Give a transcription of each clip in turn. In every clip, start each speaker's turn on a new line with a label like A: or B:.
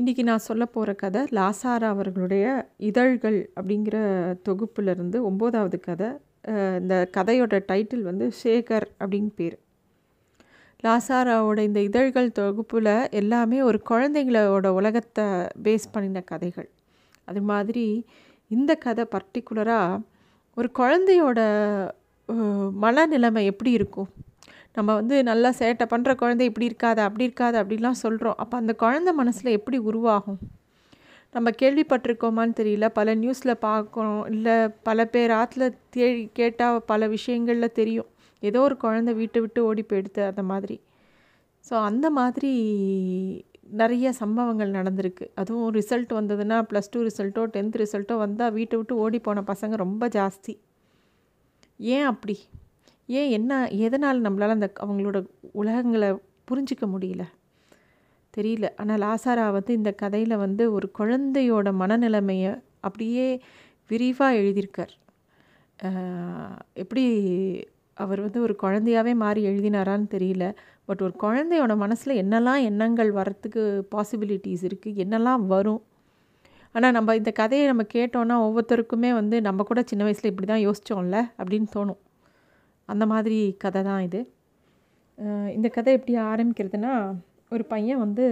A: இன்றைக்கி நான் சொல்ல போகிற கதை லாசாரா அவர்களுடைய இதழ்கள் அப்படிங்கிற தொகுப்பிலிருந்து ஒம்போதாவது கதை இந்த கதையோட டைட்டில் வந்து சேகர் அப்படின்னு பேர். லாசாராவோட இந்த இதழ்கள் தொகுப்பில் எல்லாமே ஒரு குழந்தைங்களோட உலகத்தை பேஸ் பண்ணின கதைகள். அது மாதிரி இந்த கதை பர்டிகுலராக ஒரு குழந்தையோட மனநிலைமை எப்படி இருக்கும்? நம்ம வந்து நல்லா சேட்டை பண்ணுற குழந்தை இப்படி இருக்காது அப்படி இருக்காது அப்படிலாம் சொல்கிறோம் அப்போ அந்த குழந்தை மனசில் எப்படி உருவாகும்? நம்ம கேள்விப்பட்டிருக்கோமான்னு தெரியல. பல நியூஸில் பார்க்குறோம் இல்லை பல பேர் ஆற்றுல தேடி கேட்டால் பல விஷயங்களில் தெரியும். ஏதோ ஒரு குழந்தை வீட்டை விட்டு ஓடி போயிடுது அந்த மாதிரி. ஸோ அந்த மாதிரி நிறைய சம்பவங்கள் நடந்திருக்கு. அதுவும் ரிசல்ட் வந்ததுன்னா ப்ளஸ் டூ ரிசல்ட்டோ டென்த் ரிசல்ட்டோ வந்தால் வீட்டை விட்டு ஓடி போன பசங்க ரொம்ப ஜாஸ்தி. ஏன் அப்படி? ஏன் என்ன எதனால் நம்மளால் அந்த அவங்களோட உலகங்களை புரிஞ்சிக்க முடியல? தெரியல. ஆனால் லாசாரா வந்து இந்த கதையில் வந்து ஒரு குழந்தையோட மனநிலைமையை அப்படியே விரிவாக எழுதியிருக்கார். எப்படி அவர் வந்து ஒரு குழந்தையாவே மாறி எழுதினாரான்னு தெரியல. பட் ஒரு குழந்தையோட மனசில் என்னெல்லாம் எண்ணங்கள் வரத்துக்கு பாசிபிலிட்டிஸ் இருக்குது என்னெல்லாம் வரும்? ஆனால் நம்ம இந்த கதையை நம்ம கேட்டோன்னா ஒவ்வொருத்தருக்குமே வந்து நம்ம கூட சின்ன வயசில் இப்படி தான் யோசித்தோம்ல அப்படின்னு தோணும். அந்த மாதிரி கதை தான் இது. இந்த கதை எப்படி ஆரம்பிக்கிறதுனா ஒரு பையன் வந்து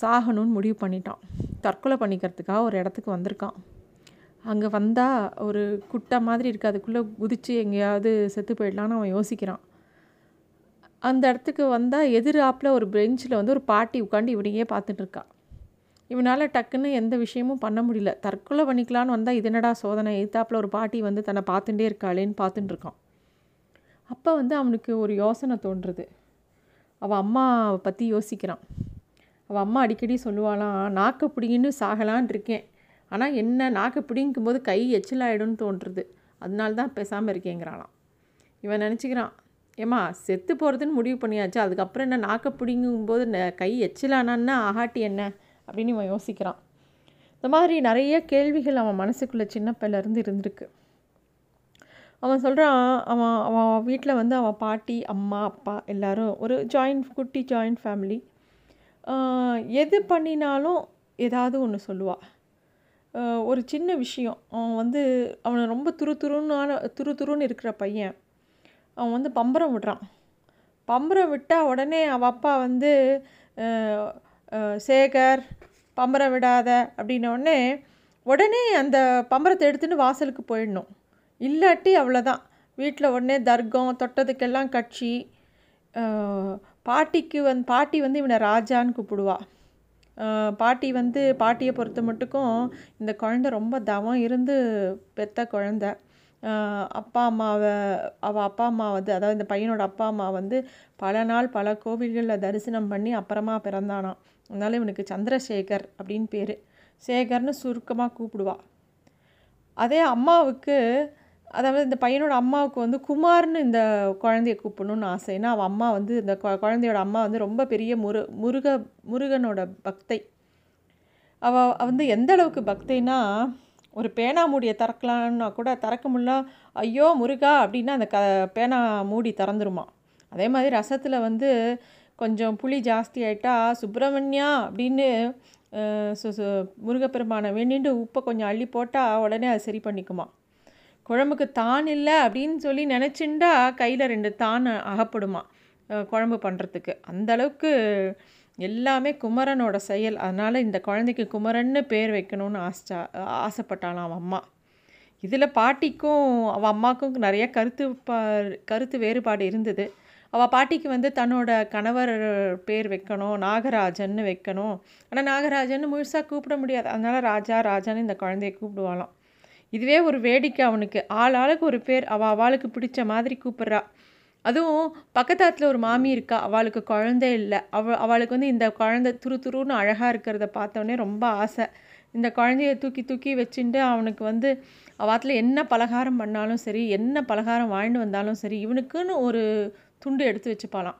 A: சாகணும்னு முடிவு பண்ணிட்டான். தற்கொலை பண்ணிக்கிறதுக்காக ஒரு இடத்துக்கு வந்திருக்கான். அங்கே வந்தால் ஒரு குட்டை மாதிரி இருக்குது அதுக்குள்ளே குதித்து எங்கேயாவது செத்து போயிடலான்னு அவன் யோசிக்கிறான். அந்த இடத்துக்கு வந்தால் எதிராப்பில் ஒரு பெஞ்சில் வந்து ஒரு பாட்டி உட்காந்து இவனையே பார்த்துட்டு இருக்கான் இவனால் டக்குன்னு எந்த விஷயமும் பண்ண முடியல. தற்கொலை பண்ணிக்கலான்னு வந்தால் இதனடா சோதனை? எதிர்த்தாப்புல ஒரு பாட்டி வந்து தன்னை பார்த்துட்டே இருக்காளேன்னு பார்த்துட்டு இருக்கான். அப்போ வந்து அவனுக்கு ஒரு யோசனை தோன்றுறது அவள் அம்மா பற்றி யோசிக்கிறான். அவள் அம்மா அடிக்கடி சொல்லுவாளாம் நாக்கு பிடிங்கின்னு சாகலான் இருக்கேன். ஆனால் என்ன நாக்கு பிடிங்கும் போது கை எச்சலாயிடும்னு தோன்றுறது அதனால தான் பேசாமல் இருக்கேங்கிறாளாம். இவன் நினச்சிக்கிறான் ஏம்மா செத்து போகிறதுன்னு முடிவு பண்ணியாச்சு. அதுக்கப்புறம் என்ன நாக்க பிடிங்கும்போது ந- கை எச்சிலானான்னா ஆகாட்டி என்ன? அப்படின்னு இவன் யோசிக்கிறான். இந்த மாதிரி நிறைய கேள்விகள் அவன் மனசுக்குள்ளே சின்ன இருந்திருக்கு. அவன் சொல்கிறான் அவன் அவன் வீட்டில் வந்து அவன் பாட்டி அம்மா அப்பா எல்லாரும் ஒரு ஜாயிண்ட் குட்டி ஜாயிண்ட் ஃபேமிலி எது பண்ணினாலும் ஏதாவது ஒன்று சொல்லுவாள் ஒரு சின்ன விஷயம். அவன் வந்து அவனை ரொம்ப துரு துருன்னான துரு துருன்னு இருக்கிற பையன். அவன் வந்து பம்பரம் விடுறான். பம்பரம் விட்டால் உடனே அவள் அப்பா வந்து சேகர் பம்பரம் விடாத அப்படின்னோடனே உடனே அந்த பம்பரத்தை எடுத்துன்னு வாசலுக்கு போயிடணும். இல்லாட்டி அவ்வளோதான் வீட்டில் உடனே தர்க்கம் தொட்டதுக்கெல்லாம் கட்சி பாட்டிக்கு வந் பாட்டி வந்து இவனை ராஜான்னு கூப்பிடுவா. பாட்டி வந்து பாட்டியை பொறுத்த மட்டுக்கும் இந்த குழந்தை ரொம்ப தவம் இருந்து பெத்த குழந்தை. அப்பா அம்மாவை அவள் அப்பா அம்மா வந்து அதாவது இந்த பையனோட அப்பா அம்மா வந்து பல நாள் பல கோவில்களில் தரிசனம் பண்ணி அப்புறமா பிறந்தானாம். அதனால இவனுக்கு சந்திரசேகர் அப்படின்னு பேர். சேகர்னு சுருக்கமாக கூப்பிடுவா. அதே அம்மாவுக்கு அதாவது இந்த பையனோட அம்மாவுக்கு வந்து குமார்னு இந்த குழந்தைய கூப்பிடணும்னு ஆசை. ஏன்னா அவள் அம்மா வந்து இந்த குழந்தையோட அம்மா வந்து ரொம்ப பெரிய முரு முருக முருகனோட பக்தை. அவள் வந்து எந்த அளவுக்கு பக்தைனா ஒரு பேனா மூடியை திறக்கலான்னா கூட திறக்க முடியல ஐயோ முருகா அப்படின்னா அந்த க பேனா மூடி திறந்துருமா. அதே மாதிரி ரசத்தில் வந்து கொஞ்சம் புளி ஜாஸ்தி ஆகிட்டா சுப்பிரமணியா அப்படின்னு சு- முருகப்பெருமானை வேண்டிட்டு உப்பை கொஞ்சம் அள்ளி போட்டால் உடனே அது சரி பண்ணிக்குமா. குழம்புக்கு தான் இல்லை அப்படின்னு சொல்லி நினச்சிண்டா கையில் ரெண்டு தான் அகப்படுமா குழம்பு பண்ணுறதுக்கு அந்த அளவுக்கு எல்லாமே குமரனோட செயல். அதனால் இந்த குழந்தைக்கு குமரன்னு பேர் வைக்கணும்னு ஆசை ஆசைப்பட்டாலாம் அவன் அம்மா. இதில் பாட்டிக்கும் அவள் அம்மாவுக்கும் நிறைய கருத்து பா கருத்து வேறுபாடு இருந்தது. அவள் பாட்டிக்கு வந்து தன்னோட கணவர் பேர் வைக்கணும் நாகராஜன்னு வைக்கணும். ஆனால் நாகராஜன்னு முழுசாக கூப்பிட முடியாது. அதனால் ராஜா ராஜான்னு இந்த குழந்தைய கூப்பிடுவாளாம். இதுவே ஒரு வேடிக்கை அவனுக்கு. ஆள் ஆளுக்கு ஒரு பேர். அவள் அவளுக்கு பிடிச்ச மாதிரி கூப்பிட்றா. அதுவும் பக்கத்தாத்தில் ஒரு மாமி இருக்கா அவளுக்கு குழந்தை இல்லை. அவ அவளுக்கு வந்து இந்த குழந்தை துரு துருன்னு அழகாக இருக்கிறத பார்த்தோன்னே ரொம்ப ஆசை. இந்த குழந்தைய தூக்கி தூக்கி வச்சுட்டு அவனுக்கு வந்து அவாத்தில் என்ன பலகாரம் பண்ணாலும் சரி என்ன பலகாரம் வாழ்ந்து வந்தாலும் சரி இவனுக்குன்னு ஒரு துண்டு எடுத்து வச்சுப்பாலாம்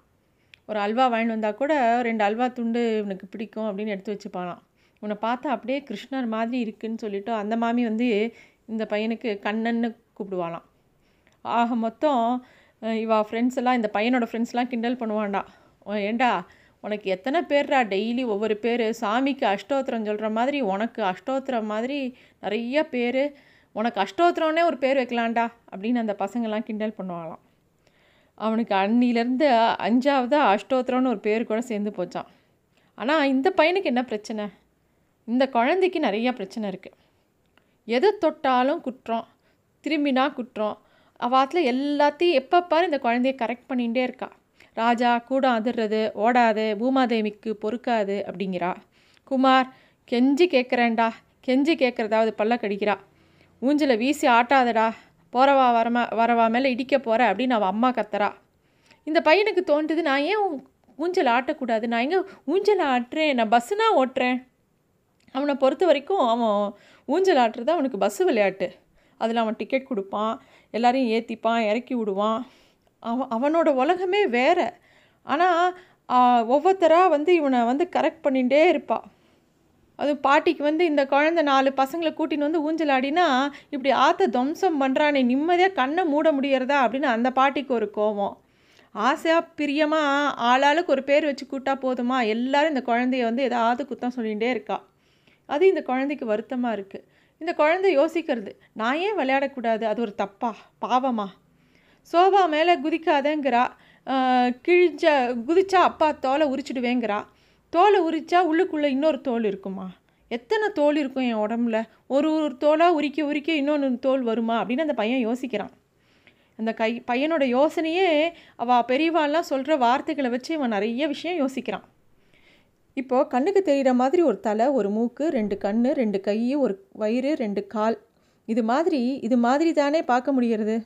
A: ஒரு அல்வா வாங்கிட்டு வந்தால் கூட ரெண்டு அல்வா துண்டு இவனுக்கு பிடிக்கும் அப்படின்னு எடுத்து வச்சுப்பாலாம் உன்னை பார்த்தா அப்படியே கிருஷ்ணர் மாதிரி இருக்குன்னு சொல்லிட்டு அந்த மாமி வந்து இந்த பையனுக்கு கண்ணன்னு கூப்பிடுவாளாம். ஆக மொத்தம் இவா ஃப்ரெண்ட்ஸ் எல்லாம் இந்த பையனோட ஃப்ரெண்ட்ஸ்லாம் கிண்டல் பண்ணுவான்டா. "ஓ, ஏண்டா உனக்கு எத்தனை பேர்டா டெய்லி ஒவ்வொரு பேர்? சாமிக்கு அஷ்டோத்திரம் சொல்கிற மாதிரி உனக்கு அஷ்டோத்திரம் மாதிரி நிறைய பேர். உனக்கு அஷ்டோத்திரம்னே ஒரு பேர் வைக்கலாம்டா அப்படின்னு அந்த பசங்கள்லாம் கிண்டல் பண்ணுவாங்களாம். அவனுக்கு அன்னிலேருந்து அஞ்சாவது அஷ்டோத்திரம்னு ஒரு பேர் கூட சேர்ந்து போச்சான் ஆனால் இந்த பையனுக்கு என்ன பிரச்சனை? இந்த குழந்தைக்கு நிறையா பிரச்சனை இருக்குது எதை தொட்டாலும் குற்றம் திரும்பினா குற்றம் அவாத்தில் எல்லாத்தையும் எப்போ பாரு இந்த குழந்தைய கரெக்ட் பண்ணிகிட்டே இருக்கா. ராஜா கூட அதிர்றது ஓடாது பூமாதேவிக்கு பொறுக்காது அப்படிங்கிறா. குமார் கெஞ்சி கேட்குறேன்டா கெஞ்சி கேட்குறதாவது பல்ல கடிக்கிறா ஊஞ்சலை வீசி ஆட்டாதடா போகிறவா வரமா வரவா மேலே இடிக்க போகிற அப்படின்னு அவள் அம்மா கத்துறா. இந்த பையனுக்கு தோன்றுது நான் ஏன் ஊஞ்சல் ஆட்டக்கூடாது? நான் எங்கே ஊஞ்சல் ஆட்டுறேன் நான் பஸ்ஸுனா ஓட்டுறேன். அவனை பொறுத்த வரைக்கும் அவன் ஊஞ்சல் ஆட்டுறது அவனுக்கு பஸ்ஸு விளையாட்டு. அதில் அவன் டிக்கெட் கொடுப்பான் எல்லாரையும் ஏற்றிப்பான் இறக்கி விடுவான். அவன் அவனோட உலகமே வேறு. ஆனால் ஒவ்வொருத்தராக வந்து இவனை வந்து கரெக்ட் பண்ணிகிட்டே இருப்பாள் அது பாட்டிக்கு வந்து இந்த குழந்த நாலு பசங்களை கூட்டின்னு வந்து ஊஞ்சலாடினா இப்படி ஆற்ற துவம்சம் பண்ணுறானே நிம்மதியாக கண்ணை மூட முடியறதா அப்படின்னு அந்த பாட்டிக்கு ஒரு கோபம். ஆசையாக பிரியமாக ஆளாளுக்கு ஒரு பேர் வச்சு கூட்டா போதுமா? எல்லாரும் இந்த குழந்தைய வந்து ஏதாவது குத்தம் சொல்லிகிட்டே இருக்கா. அது இந்த குழந்தைக்கு வருத்தமாக இருக்குது இந்த குழந்தை யோசிக்கிறது நான் ஏன் விளையாடக்கூடாது? அது ஒரு தப்பா? பாவமா? சோபா மேலே குதிக்காதேங்கிறா. கிழிஞ்ச குதிச்சா அப்பா தோலை உரிச்சிடுவேங்கிறா. தோலை உரிச்சா உள்ளுக்குள்ளே இன்னொரு தோல் இருக்குமா? எத்தனை தோல் இருக்கும் என் உடம்புல? ஒரு ஒரு தோலாக உரிக்க உரிக்க இன்னொன்று தோல் வருமா? அப்படின்னு அந்த பையன் யோசிக்கிறான். அந்த கை பையனோட யோசனையே அவள் பெரியவாள்லாம் சொல்கிற வார்த்தைகளை வச்சு இவன் நிறைய விஷயம் யோசிக்கிறான். இப்போது கண்ணுக்கு தெரிகிற மாதிரி ஒரு தலை ஒரு மூக்கு ரெண்டு கண் ரெண்டு கை ஒரு வயிறு ரெண்டு கால். இது மாதிரி இது மாதிரி தானே பார்க்க முடிகிறது.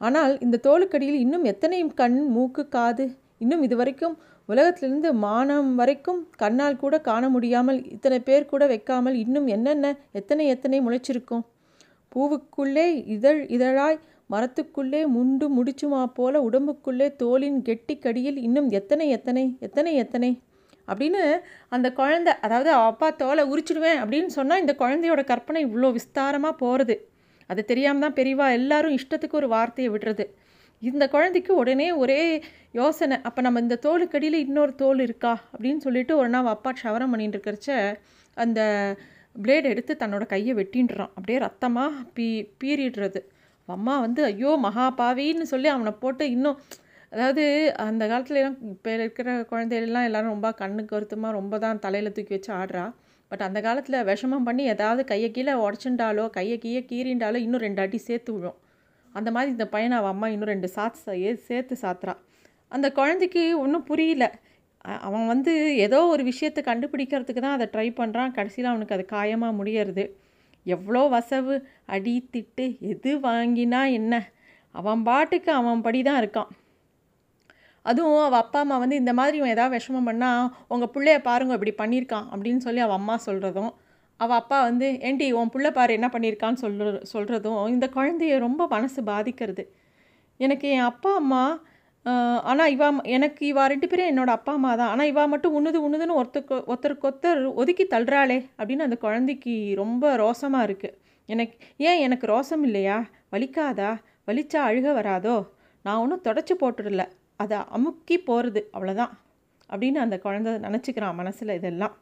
A: ஆனால் இந்த தோலுக்கடியில் இன்னும் எத்தனை கண் மூக்கு காது? இன்னும் இது வரைக்கும் உலகத்திலிருந்து மானம் வரைக்கும் கண்ணால் கூட காண முடியாமல் இத்தனை பேர் கூட வைக்காமல் இன்னும் என்னென்ன எத்தனை எத்தனை முளைச்சிருக்கும்? பூவுக்குள்ளே இதழ் இதழாய் மரத்துக்குள்ளே முண்டு முடிச்சுமா போல உடம்புக்குள்ளே தோலின் கெட்டி கடியில் இன்னும் எத்தனை எத்தனை எத்தனை எத்தனை? அப்படின்னு அந்த குழந்தை அதாவது அப்பா தோலை உரிச்சிடுவேன் அப்படின்னு சொன்னால் இந்த குழந்தையோட கற்பனை இவ்வளோ விஸ்தாரமாக போகிறது அது தெரியாமல் தான் பெரியவா எல்லாரும் இஷ்டத்துக்கு ஒரு வார்த்தையை விடுறது. இந்த குழந்தைக்கு உடனே ஒரே யோசனை அப்போ நம்ம இந்த தோலுக்கடியில் இன்னொரு தோல் இருக்கா அப்படின்னு சொல்லிட்டு ஒரு நாள் அப்பா ஷவரம் பண்ணிட்டு இருக்கிறச்ச அந்த பிளேட் எடுத்து தன்னோட கையை வெட்டின்றான். அப்படியே ரத்தமாக பீ பீறிடுறது. அம்மா வந்து ஐயோ மகாபாவின்னு சொல்லி அவனை போட்டு இன்னும் அதாவது அந்த காலத்துலலாம் இப்போ இருக்கிற குழந்தைகள்லாம் எல்லோரும் ரொம்ப கண்ணுக்கு வருத்தமாக ரொம்ப தான் தலையில் தூக்கி வச்சு ஆடுறா. பட் அந்த காலத்தில் விஷமம் பண்ணி ஏதாவது கையை கீழே உடச்சுட்டாலோ கையை கீழே கீறிண்டாலோ இன்னும் ரெண்டு அடி சேர்த்து விழும். அந்த மாதிரி இந்த பையனை அவள் அம்மா இன்னும் ரெண்டு சாத்து சேர்த்து சாத்துறான் அந்த குழந்தைக்கு ஒன்றும் புரியல. அவன் வந்து ஏதோ ஒரு விஷயத்தை கண்டுபிடிக்கிறதுக்கு தான் அதை ட்ரை பண்ணுறான் கடைசியில் அவனுக்கு அது காயமாக முடியறது. எவ்வளோ வசவு அடி திட்டு எது வாங்கினா என்ன? அவன் பாட்டுக்கு அவன் படி தான் இருக்கான். அதுவும் அவள் அப்பா அம்மா வந்து இந்த மாதிரி இவன் ஏதாவது விஷமம் பண்ணால் உங்கள் பிள்ளைய பாருங்க இப்படி பண்ணியிருக்கான் அப்படின்னு சொல்லி அவள் அம்மா சொல்கிறதும் அவள் அப்பா வந்து ஏண்டி உன் பிள்ளை பாரு என்ன பண்ணியிருக்கான்னு சொல்ற சொல்கிறதும் இந்த குழந்தைய ரொம்ப மனசு பாதிக்கிறது. எனக்கு என் அப்பா அம்மா ஆனால் இவா எனக்கு இவா ரெண்டு பேரும் என்னோடய அப்பா அம்மா தான். ஆனால் இவா மட்டும் உண்ணுது உண்ணுதுன்னு ஒருத்தருக்கு ஒருத்தருக்கு ஒருத்தர் ஒதுக்கி தள்ளுறாளே அப்படின்னு அந்த குழந்தைக்கு ரொம்ப ரோசமாக இருக்குது எனக்கு ஏன் எனக்கு ரோசம் இல்லையா? வலிக்காதா? வலிச்சா அழுக வராதோ? நான் ஒன்றும் தொடச்சி போட்டுடல. அதை அமுக்கி போகிறது அவ்வளோதான் அப்படின்னு அந்த குழந்த நினச்சிக்கிறான் மனசில் இதெல்லாம்.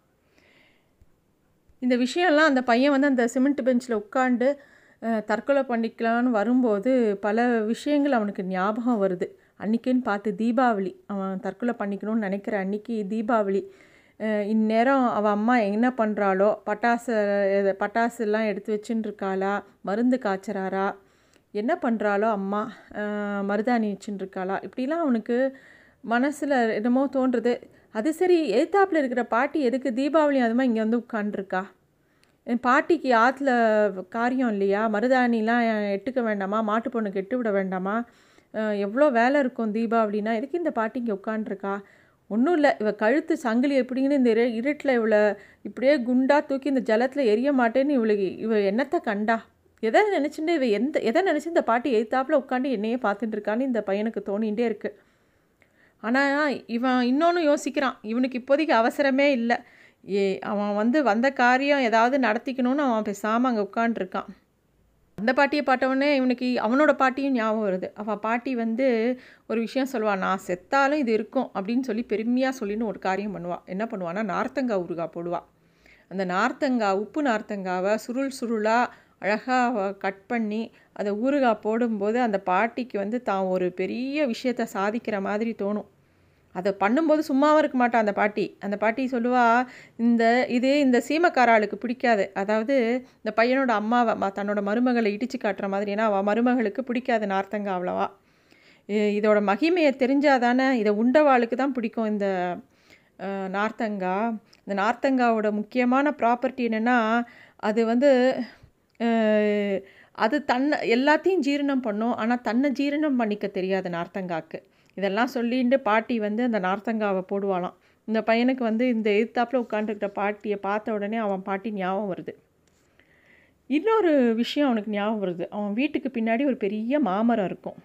A: இந்த விஷயம்லாம் அந்த பையன் வந்து அந்த சிமெண்ட் பெஞ்சில் உட்காந்து தற்கொலை பண்ணிக்கலான்னு வரும்போது பல விஷயங்கள் அவனுக்கு ஞாபகம் வருது. அன்றைக்கின்னு பார்த்து தீபாவளி அவன் தற்கொலை பண்ணிக்கணும்னு நினைக்கிற அன்றைக்கி தீபாவளி. இந்நேரம் அவள் அம்மா என்ன பண்ணுறாளோ பட்டாசு பட்டாசுலாம் எடுத்து வச்சுன்னு இருக்காளா மருந்து காய்ச்சறாரா என்ன பண்ணுறாளோ அம்மா மருதாணிச்சுன்னு இருக்காளா இப்படிலாம் அவனுக்கு மனசில் என்னமோ தோன்றுறது அது சரி எதிர்த்தாப்பில் இருக்கிற பாட்டி எதுக்கு தீபாவளி அதுமாதிரி இங்கே வந்து உட்காண்ட்ருக்கா என் பாட்டிக்கு ஆற்றுல காரியம் இல்லையா? மருதாணிலாம் எட்டுக்க வேண்டாமா? மாட்டு பொண்ணுக்கு எட்டு விட வேண்டாமா? எவ்வளோ வேலை இருக்கும் தீபாவளினா? எதுக்கு இந்த பாட்டி இங்கே உட்காண்ட்ருக்கா ஒன்றும் இல்லை இவள் கழுத்து சங்கிலி எப்படின்னு இந்த இருட்டில் இவளை இப்படியே குண்டாக தூக்கி இந்த ஜலத்தில் எரிய மாட்டேன்னு இவளுக்கு இவள் என்னத்தை கண்டா? எதை நினச்சிட்டு இவ எந்த எதை நினச்சி இந்த பாட்டி எய்த்தாப்பில் உட்காந்து என்னையே பார்த்துட்டு இருக்கான்னு இந்த பையனுக்கு தோணிகிட்டே இருக்குது ஆனால் இவன் இன்னொன்று யோசிக்கிறான். இவனுக்கு இப்போதைக்கு அவசரமே இல்லை. ஏ அவன் வந்து வந்த காரியம் ஏதாவது நடத்திக்கணும்னு அவன் பேசாமல் அங்கே உட்காண்ட்ருக்கான் அந்த பாட்டியை பார்த்தவொடனே இவனுக்கு அவனோட பாட்டியும் ஞாபகம் வருது. அவள் பாட்டி வந்து ஒரு விஷயம் சொல்லுவாள் நான் செத்தாலும் இது இருக்கும் அப்படின்னு சொல்லி பெருமையாக சொல்லின்னு ஒரு காரியம் பண்ணுவாள் என்ன பண்ணுவான்னா நார்த்தங்காய் ஊறுகாய் போடுவாள் அந்த நார்த்தங்காய் உப்பு நார்த்தங்காவை சுருள் சுருளாக அழகாக கட் பண்ணி அதை ஊறுகாய் போடும்போது அந்த பாட்டிக்கு வந்து தான் ஒரு பெரிய விஷயத்தை சாதிக்கிற மாதிரி தோணும். அதை பண்ணும்போது சும்மாவும் இருக்க மாட்டான் அந்த பாட்டி. அந்த பாட்டி சொல்லுவா இந்த இது இந்த சீமக்காராளுக்கு பிடிக்காது. அதாவது இந்த பையனோட அம்மாவை ம- தன்னோட மருமகளை இடித்து காட்டுற மாதிரி. ஏன்னா அவள் மருமகளுக்கு பிடிக்காது நார்த்தங்கா அவ்வளவா. இதோட மகிமையை தெரிஞ்சாதானே இதை உண்டவாளுக்கு தான் பிடிக்கும் இந்த நார்த்தங்கா. இந்த நார்த்தங்காவோட முக்கியமான ப்ராப்பர்ட்டி என்னென்னா அது வந்து அது தன்னை எல்லாத்தையும் ஜீரணம் பண்ணும். ஆனால் தன்னை ஜீரணம் பண்ணிக்க தெரியாது நார்த்தங்காக்கு. இதெல்லாம் சொல்லிட்டு பாட்டி வந்து அந்த நார்த்தங்காவை போடுவாளாம். இந்த பையனுக்கு வந்து இந்த எதிர்த்தாப்பில் உட்காந்துருக்கிற பாட்டியை பார்த்த உடனே அவன் பாட்டி ஞாபகம் வருது. இன்னொரு விஷயம் அவனுக்கு ஞாபகம் வருது. அவன் வீட்டுக்கு பின்னாடி ஒரு பெரிய மாமரம் இருக்கும்.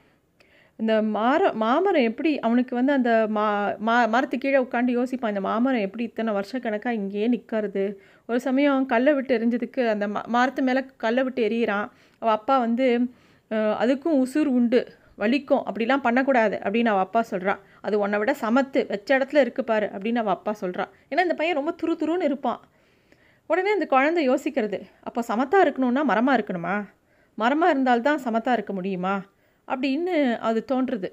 A: இந்த மார மாமரம் எப்படி அவனுக்கு வந்து அந்த மா மா மரத்து கீழே உட்காந்து யோசிப்பான். இந்த மாமரம் எப்படி இத்தனை வருஷக்கணக்காக இங்கேயே நிற்கிறது ஒரு சமயம் கல்லை விட்டு எரிஞ்சதுக்கு அந்த ம மரத்து மேலே கல்லை விட்டு எரியிறான். அவள் அப்பா வந்து அதுக்கும் உசுர் உண்டு. வலிக்கும். அப்படிலாம் பண்ணக்கூடாது. அப்படின்னு அவள் அப்பா சொல்கிறான் அது உன்னை விட சமத்து. வச்ச இடத்துல இருக்கு பாரு. அப்படின்னு அவள் அப்பா சொல்கிறான் ஏன்னா இந்த பையன் ரொம்ப துரு துருன்னு இருப்பான். உடனே அந்த குழந்தை யோசிக்கிறது. அப்போ சமத்தாக இருக்கணும்னா மரமாக இருக்கணுமா? மரமாக இருந்தால்தான் சமத்தாக இருக்க முடியுமா? அப்படின்னு அது தோன்றுறது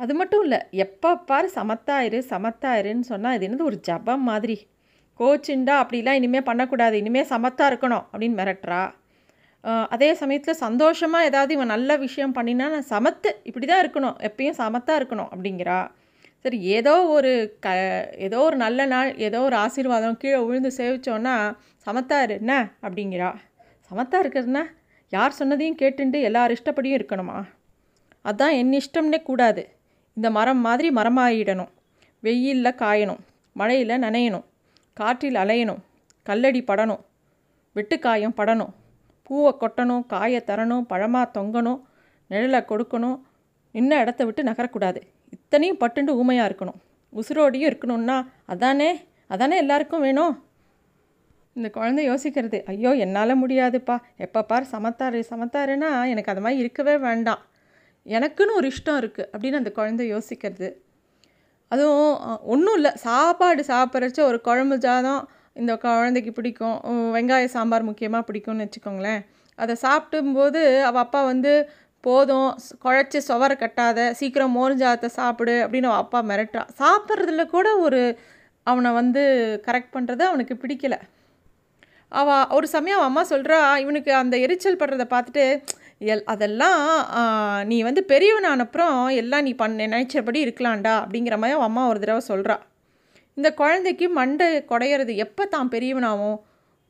A: அது மட்டும் இல்லை எப்போ பாரு சமத்தாயிரு சமத்தாயிருன்னு சொன்னால் இது என்னது ஒரு ஜபம் மாதிரி. கோச்சுண்டா அப்படிலாம் இனிமேல் பண்ணக்கூடாது இனிமேல் சமத்தாக இருக்கணும் அப்படின்னு மிரட்டுறா. அதே சமயத்தில் சந்தோஷமாக ஏதாவது இவன் நல்ல விஷயம் பண்ணினா நான் சமத்து இப்படி தான் இருக்கணும் எப்பயும் சமத்தாக இருக்கணும் அப்படிங்கிறா. சரி ஏதோ ஒரு க ஏதோ ஒரு நல்ல நாள் ஏதோ ஒரு ஆசீர்வாதம் கீழே விழுந்து சேவிச்சோன்னா சமத்தாரு என்ன அப்படிங்கிறா. சமத்தாக இருக்கிறதுனா யார் சொன்னதையும் கேட்டுண்டு எல்லார் இஷ்டப்படியும் இருக்கணுமா? அதான் என் இஷ்டம்னே கூடாது. இந்த மரம் மாதிரி மரமாயிடணும். வெயிலில் காயணும். மழையில் நனையணும். காற்றில் அலையணும். கல்லடி படணும். வெட்டுக்காயம் படணும். பூவை கொட்டணும். காயை தரணும். பழமாக தொங்கணும். நிழலை கொடுக்கணும். நின்ன இடத்த விட்டு நகரக்கூடாது. இத்தனையும் பட்டுண்டு ஊமையாக இருக்கணும். உசுரோடையும் இருக்கணும்னா அதானே? அதானே எல்லாருக்கும் வேணும்? இந்த குழந்தை யோசிக்கிறது ஐயோ என்னால் முடியாதுப்பா. எப்போ பார் சமத்தாரு சமத்தாருன்னா எனக்கு அது மாதிரி இருக்கவே வேண்டாம். எனக்குன்னு ஒரு இஷ்டம் இருக்குது அப்படின்னு அந்த குழந்தை யோசிக்கிறது. அதுவும் ஒன்றும் இல்லை. சாப்பாடு சாப்பிட்றச்ச ஒரு குழம்பு ஜாதம் இந்த குழந்தைக்கு பிடிக்கும். வெங்காய சாம்பார் முக்கியமாக பிடிக்கும்னு வச்சுக்கோங்களேன். அதை சாப்பிடும்போது அவள் அப்பா வந்து போதும். குழச்சி சுவரை கட்டாத. சீக்கிரம் மோர் ஜாதத்தை சாப்பிடு அப்படின்னு அவள் அப்பா மிரட்டான் சாப்பிட்றதுல கூட ஒரு அவனை வந்து கரெக்ட் பண்ணுறது அவனுக்கு பிடிக்கல. அவ ஒரு சமயம் அவன் அம்மா சொல்கிறா இவனுக்கு அந்த எரிச்சல் படுறத பார்த்துட்டு எல் அதெல்லாம் நீ வந்து பெரியவனான அப்புறம் எல்லாம் நீ பண்ண நினைச்சபடி இருக்கலாம்டா அப்படிங்கிற மாதிரி அவன் அம்மா ஒரு தடவை சொல்கிறா இந்த குழந்தைக்கு மண்டை குடையிறது எப்போ தான் பெரியவனாகும்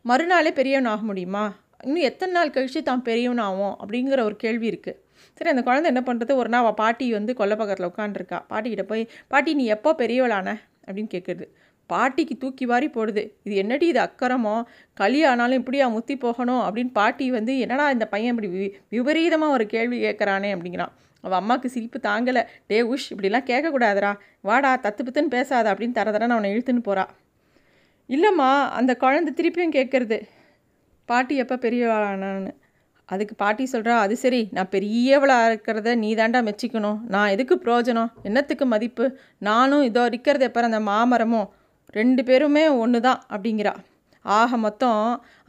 A: மறுநாளே பெரியவன் ஆக முடியுமா? இன்னும் எத்தனை நாள் கழித்து தான் பெரியவனாகும் அப்படிங்கிற ஒரு கேள்வி இருக்குது சரி அந்த குழந்தை என்ன பண்ணுறது ஒரு நாள் அவள் பாட்டி வந்து கொல்லை பக்கத்தில் உட்காந்துருக்கா பாட்டிக்கிட்ட போய் பாட்டி நீ எப்போ பெரியவளான? அப்படின்னு கேட்குறது பாட்டிக்கு தூக்கி வாரி போடுது. இது என்னடி இது அக்கறமோ களி ஆனாலும் இப்படியா முத்தி போகணும் அப்படின்னு பாட்டி வந்து என்னடா இந்த பையன் இப்படி வி விபரீதமாக ஒரு கேள்வி கேட்குறானே அப்படிங்கிறான். அவள் அம்மாவுக்கு சிரிப்பு தாங்கலை. டே உஷ் இப்படிலாம் கேட்கக்கூடாதுடா வாடா தத்து பித்துன்னு பேசாத அப்படின்னு தர தரன்னு அவனை இழுத்துன்னு போகிறா இல்லைம்மா அந்த குழந்தை திருப்பியும் கேட்குறது பாட்டி எப்போ பெரியவளானான்னு அதுக்கு பாட்டி சொல்கிறா அது சரி நான் பெரியவளாக இருக்கிறத நீ தாண்டா மெச்சிக்கணும். நான் எதுக்கு பிரயோஜனம் என்னத்துக்கு மதிப்பு? நானும் இதோ இருக்கிறது எப்போ? அந்த மாமரமும். ரெண்டு பேருமே ஒன்று தான் அப்படிங்கிறா. ஆக மொத்தம்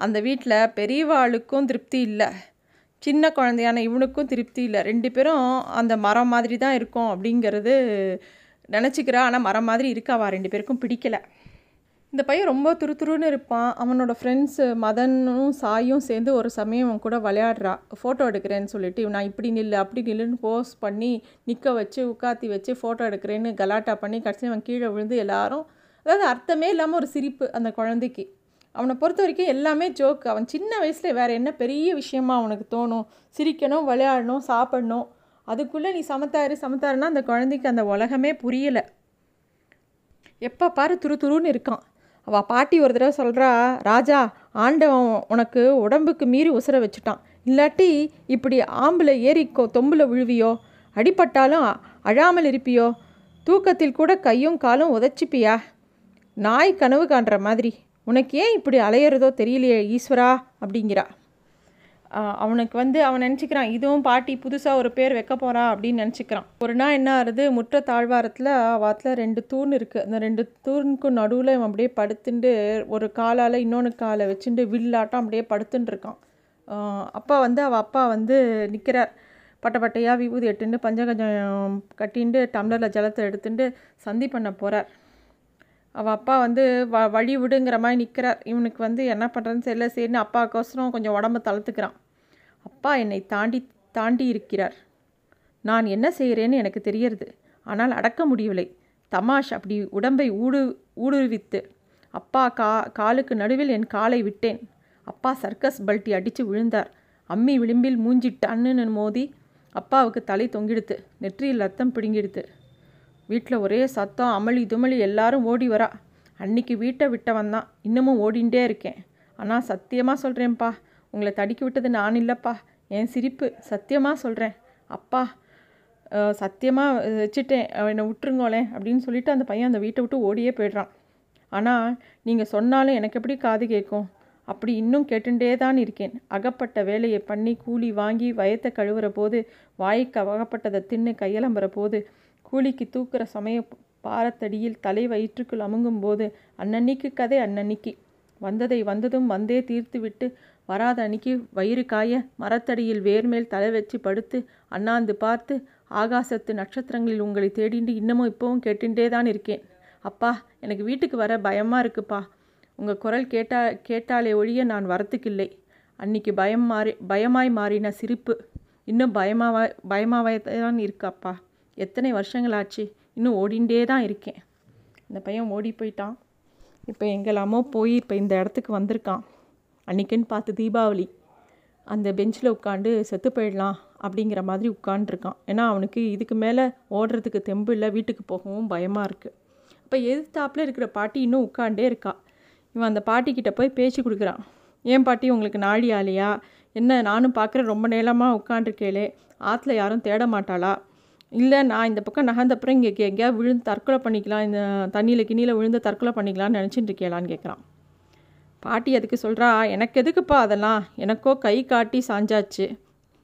A: அந்த வீட்டில் பெரியவாளுக்கும் திருப்தி இல்லை. சின்ன குழந்தையான இவனுக்கும் திருப்தி இல்லை. ரெண்டு பேரும் அந்த மரம் மாதிரி தான் இருக்கும் அப்படிங்கிறது நினச்சிக்கிறா. ஆனால் மரம் மாதிரி இருக்காவா ரெண்டு பேருக்கும் பிடிக்கலை. இந்த பையன் ரொம்ப துருதுருன்னு இருப்பான். அவனோட ஃப்ரெண்ட்ஸு மதனும் சாயும் சேர்ந்து ஒரு சமயம் அவன் கூட விளையாடுறா. ஃபோட்டோ எடுக்கிறேன்னு சொல்லிட்டு நான் இப்படி நில்லு அப்படி நில்லுன்னு போஸ்ட் பண்ணி நிற்க வச்சு உட்காத்தி வச்சு ஃபோட்டோ எடுக்கிறேன்னு கலாட்டா பண்ணி கடைசி அவன் கீழே விழுந்து எல்லாரும் அதாவது அர்த்தமே இல்லாமல் ஒரு சிரிப்பு அந்த குழந்தைக்கு. அவனை பொறுத்த வரைக்கும் எல்லாமே ஜோக்கு அவன் சின்ன வயசில் வேறு என்ன பெரிய விஷயமா அவனுக்கு தோணும். சிரிக்கணும் விளையாடணும் சாப்பிடணும். அதுக்குள்ளே நீ சமத்தாரு சமத்தாருன்னா அந்த குழந்தைக்கு அந்த உலகமே புரியலை. எப்போ பாரு துரு துருன்னு இருக்கான். அவள் பாட்டி ஒரு தடவை சொல்கிறா ராஜா ஆண்டவன் உனக்கு உடம்புக்கு மீறி உசுர வச்சுட்டான். இல்லாட்டி இப்படி ஆம்பில் ஏறி தொம்பில் விழுவியோ? அடிபட்டாலும் அழாமல் இருப்பியோ? தூக்கத்தில் கூட கையும் காலும் உதச்சிப்பியா? நாய் கனவு காண்ற மாதிரி உனக்கு ஏன் இப்படி அலையிறதோ தெரியலையே ஈஸ்வரா? அப்படிங்கிறா. அவனுக்கு வந்து அவன் நினச்சிக்கிறான் இதுவும் பாட்டி புதுசாக ஒரு பேர் வைக்க போகிறா அப்படின்னு நினச்சிக்கிறான். ஒரு நாள் என்ன ஆகுது முற்ற தாழ்வாரத்தில் வாத்தில் ரெண்டு தூண் இருக்குது அந்த ரெண்டு தூணுக்கும் நடுவில் இவன் அப்படியே படுத்துட்டு ஒரு காலால் இன்னொன்று காலை வச்சுட்டு வில்லாட்டம் அப்படியே படுத்துட்டு இருக்கான். அப்பா வந்து அவள் அப்பா வந்து நிற்கிறார் பட்டை பட்டையாக விபூதி எட்டுண்டு பஞ்சகஜம் கட்டிண்டு டம்ளரில் ஜலத்தை எடுத்துட்டு சந்தி பண்ண போகிறார் அவள் அப்பா வந்து வ வழி விடுங்கிற மாதிரி நிற்கிறார் இவனுக்கு வந்து என்ன பண்ணுறதுன்னு தெரியல. சரின்னு அப்பாவுக்கோசரம் கொஞ்சம் உடம்ப தளர்த்துக்கிறான். அப்பா என்னை தாண்டி தாண்டி இருக்கிறார். நான் என்ன செய்கிறேன்னு எனக்கு தெரியறது. ஆனால் அடக்க முடியவில்லை. தமாஷ் அப்படி உடம்பை ஊடு ஊடுருவித்து அப்பா கா காலுக்கு நடுவில் என் காலை விட்டேன். அப்பா சர்க்கஸ் பல்ட்டி அடித்து விழுந்தார். அம்மி விளிம்பில் மூஞ்சிட்டு அண்ணுன்னு மோதி அப்பாவுக்கு தலை தொங்கிடுத்து நெற்றியில் ரத்தம் பிடுங்கிடுத்து. வீட்டில் ஒரே சத்தம் அமளி துமளி எல்லாரும் ஓடி வரா. அன்னைக்கு வீட்டை விட்டவன் தான். இன்னமும் ஓடிண்டே இருக்கேன். ஆனால் சத்தியமாக சொல்கிறேன்ப்பா உங்களை தடுக்கி விட்டது நான் இல்லைப்பா. என் சிரிப்பு. சத்தியமாக சொல்கிறேன் அப்பா சத்தியமாக வச்சுட்டேன். என்னை விட்டுருங்கோளேன் அப்படின்னு சொல்லிட்டு அந்த பையன் அந்த வீட்டை விட்டு ஓடியே போயிடுறான். ஆனால் நீங்கள் சொன்னாலும் எனக்கு எப்படி காது கேட்கும்? அப்படி இன்னும் கேட்டுண்டே தான் இருக்கேன். அகப்பட்ட வேலையை பண்ணி கூலி வாங்கி வயத்தை கழுவுற போது வாய்க்கு அகப்பட்டதை தின்னு கையலம்புற போது கூலிக்கு தூக்குற சமய பாரத்தடியில் தலை வயிற்றுக்குள் அமுங்கும் போது அன்னன்னைக்கு கதை அன்னன்னைக்கு. வந்ததை வந்ததும் வந்தே தீர்த்து விட்டு வராத அன்னைக்கு வயிறு காய மரத்தடியில் வேர்மேல் தலை வச்சு படுத்து அண்ணாந்து பார்த்து ஆகாசத்து நட்சத்திரங்களில் உங்களை தேடிண்டு இன்னமும் இப்போவும் கேட்டுட்டே தான் இருக்கேன். அப்பா எனக்கு வீட்டுக்கு வர பயமாக இருக்குப்பா. உங்கள் குரல் கேட்டா கேட்டாலே ஒழிய நான் வரத்துக்கில்லை. அன்னைக்கு பயம் மாறி பயமாய் மாறின சிரிப்பு. இன்னும் பயமாக பயமாக தான் இருக்காப்பா எத்தனை வருஷங்கள் ஆச்சு இன்னும் ஓடிண்டே தான் இருக்கேன். இந்த பையன் ஓடி போயிட்டான். இப்போ எங்கெல்லாமோ போய் இப்போ இந்த இடத்துக்கு வந்திருக்கான். அன்றைக்குன்னு பார்த்து தீபாவளி. அந்த பெஞ்சில் உட்காந்து செத்து போயிடலாம் அப்படிங்கிற மாதிரி உட்காந்துருக்கான் ஏன்னா அவனுக்கு இதுக்கு மேலே ஓடுறதுக்கு தெம்பு இல்லை வீட்டுக்கு போகவும் பயமாக இருக்குது இப்போ எதிர்த்தாப்பில் இருக்கிற பாட்டி இன்னும் உட்காண்டே இருக்கா. இவன் அந்த பாட்டிக்கிட்ட போய் பேச்சு கொடுக்குறான். ஏன் பாட்டி உங்களுக்கு நாடி ஆலையா என்ன நானும் பார்க்குறேன் ரொம்ப நேரமாக உட்காண்டிருக்கேளே ஆற்றுல யாரும் தேட மாட்டாளா? இல்லை நான் இந்த பக்கம் நகர்ந்தப்புறம் இங்கே எங்கேயாவது விழுந்து தற்கொலை பண்ணிக்கலாம் இந்த தண்ணியில் கிண்ணியில் விழுந்து தற்கொலை பண்ணிக்கலாம்னு நினச்சிட்டு இருக்கேளான்னு கேட்குறான் பாட்டி அதுக்கு சொல்கிறா எனக்கு எதுக்குப்பா அதெல்லாம்? எனக்கோ கை காட்டி சாஞ்சாச்சு.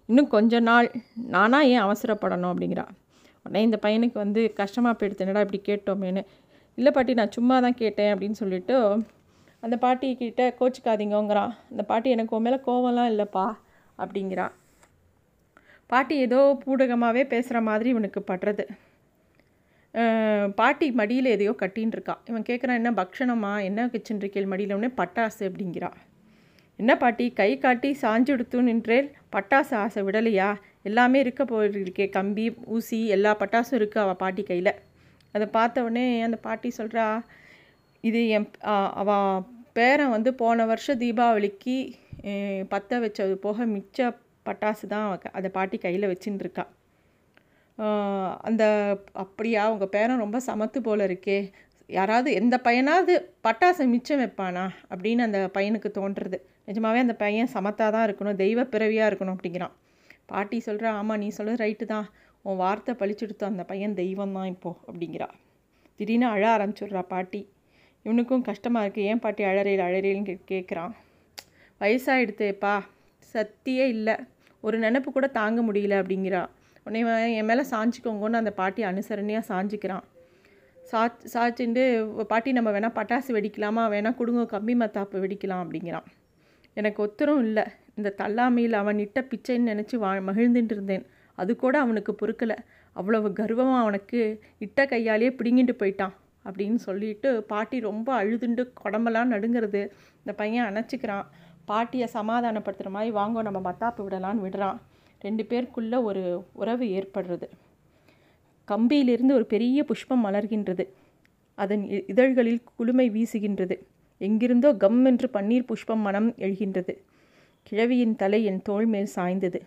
A: இன்னும் கொஞ்ச நாள் நானாக ஏன் அவசரப்படணும்? அப்படிங்கிறா. உடனே இந்த பையனுக்கு வந்து கஷ்டமாக போயிடுத்துனடா இப்படி கேட்டோமேனு இல்லை பாட்டி நான் சும்மா தான் கேட்டேன் அப்படின்னு சொல்லிவிட்டு அந்த பாட்டி கிட்ட கோச்சிக்காதீங்கங்கிறான் அந்த பாட்டி எனக்கு உன் மேலே கோவம்லாம் இல்லைப்பா அப்படிங்கிறா. பாட்டி ஏதோ பூடகமாகவே பேசுகிற மாதிரி இவனுக்கு படுறது. பாட்டி மடியில் எதையோ கட்டின்னு இருக்கா. இவன் கேட்குறான் என்ன பக்ஷணமா? என்ன வச்சுருக்கேள் மடியில்? உடனே பட்டாசு அப்படிங்கிறா. என்ன பாட்டி? கை காட்டி சாஞ்சு எடுத்து நின்றேல் பட்டாசு ஆசை விடலையா? எல்லாமே இருக்க போயிருக்கே கம்பி ஊசி எல்லா பட்டாசும் இருக்குது அவள் பாட்டி கையில். அதை பார்த்த உடனே அந்த பாட்டி சொல்கிறா இது என் அவன் பேரன் வந்து போன வருஷம் தீபாவளிக்கு பற்ற வச்சது போக மிச்ச பட்டாசு தான் அதை பாட்டி கையில் வச்சுன்னு இருக்கா அந்த அப்படியா உங்கள் பேரன் ரொம்ப சமத்து போல் இருக்கே. யாராவது எந்த பையனாவது பட்டாசை மிச்சம் வைப்பானா? அப்படின்னு அந்த பையனுக்கு தோன்றுறது. நிஜமாவே அந்த பையன் சமத்தாக தான் இருக்கணும் தெய்வ பிறவியாக இருக்கணும் அப்படிங்கிறான். பாட்டி சொல்கிறா ஆமாம் நீ சொல்கிற ரைட்டு தான். உன் வார்த்தை பழிச்சுடுத்தோம் அந்த பையன் தெய்வம் தான் இப்போது அப்படிங்கிறா. திடீர்னு அழ ஆரம்பிச்சிடுறா பாட்டி. இவனுக்கும் கஷ்டமாக இருக்குது ஏன் பாட்டி அழறையில் அழறையில்னு கேட்குறான் வயசாகிடுத்தேப்பா சத்தியே இல்லை. ஒரு நினப்பு கூட தாங்க முடியல அப்படிங்கிறா. உடனே என் மேலே சாஞ்சிக்கோங்கன்னு அந்த பாட்டி அனுசரணையாக சாஞ்சிக்கிறான். சா சாய்ச்சிண்டு பாட்டி நம்ம வேணால் பட்டாசு வெடிக்கலாமா? வேணால் கொடுங்க கம்பி மத்தாப்பு வெடிக்கலாம் அப்படிங்கிறான். எனக்கு ஒத்தரும் இல்லை. இந்த தள்ளாமையில் அவன் இட்ட பிச்சைன்னு நினச்சி வா மகிழ்ந்துட்டு இருந்தேன். அது கூட அவனுக்கு பொறுக்கலை. அவ்வளவு கர்வமாக அவனுக்கு இட்ட கையாலேயே பிடுங்கிட்டு போயிட்டான் அப்படின்னு சொல்லிட்டு பாட்டி ரொம்ப அழுதுண்டு குடம்பெல்லாம் நடுங்கிறது. இந்த பையன் அணைச்சிக்கிறான். பாட்டியை சமாதானப்படுத்துகிற மாதிரி வாங்கோ நம்ம மத்தாப்பு விடலான்னு விடுறான். ரெண்டு பேருக்குள்ளே ஒரு உறவு ஏற்படுறது. கம்பியிலிருந்து ஒரு பெரிய புஷ்பம் மலர்கின்றது. அதன் இதழ்களில் குளுமை வீசுகின்றது. எங்கிருந்தோ கம் என்று பன்னீர் புஷ்பம் மனம் எழுகின்றது. கிழவியின் தலை என் தோள் மேல் சாய்ந்தது.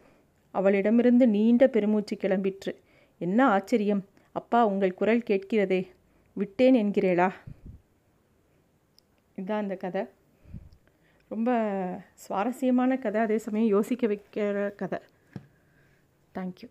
A: அவளிடமிருந்து நீண்ட பெருமூச்சு கிளம்பிற்று. என்ன ஆச்சரியம். அப்பா உங்கள் குரல் கேட்கிறதே. விட்டேன் என்கிறேளா? இதுதான் அந்த கதை. ரொம்ப சுவாரஸ்யமான கதை. அதே சமயம் யோசிக்க வைக்கிற கதை. தேங்க்யூ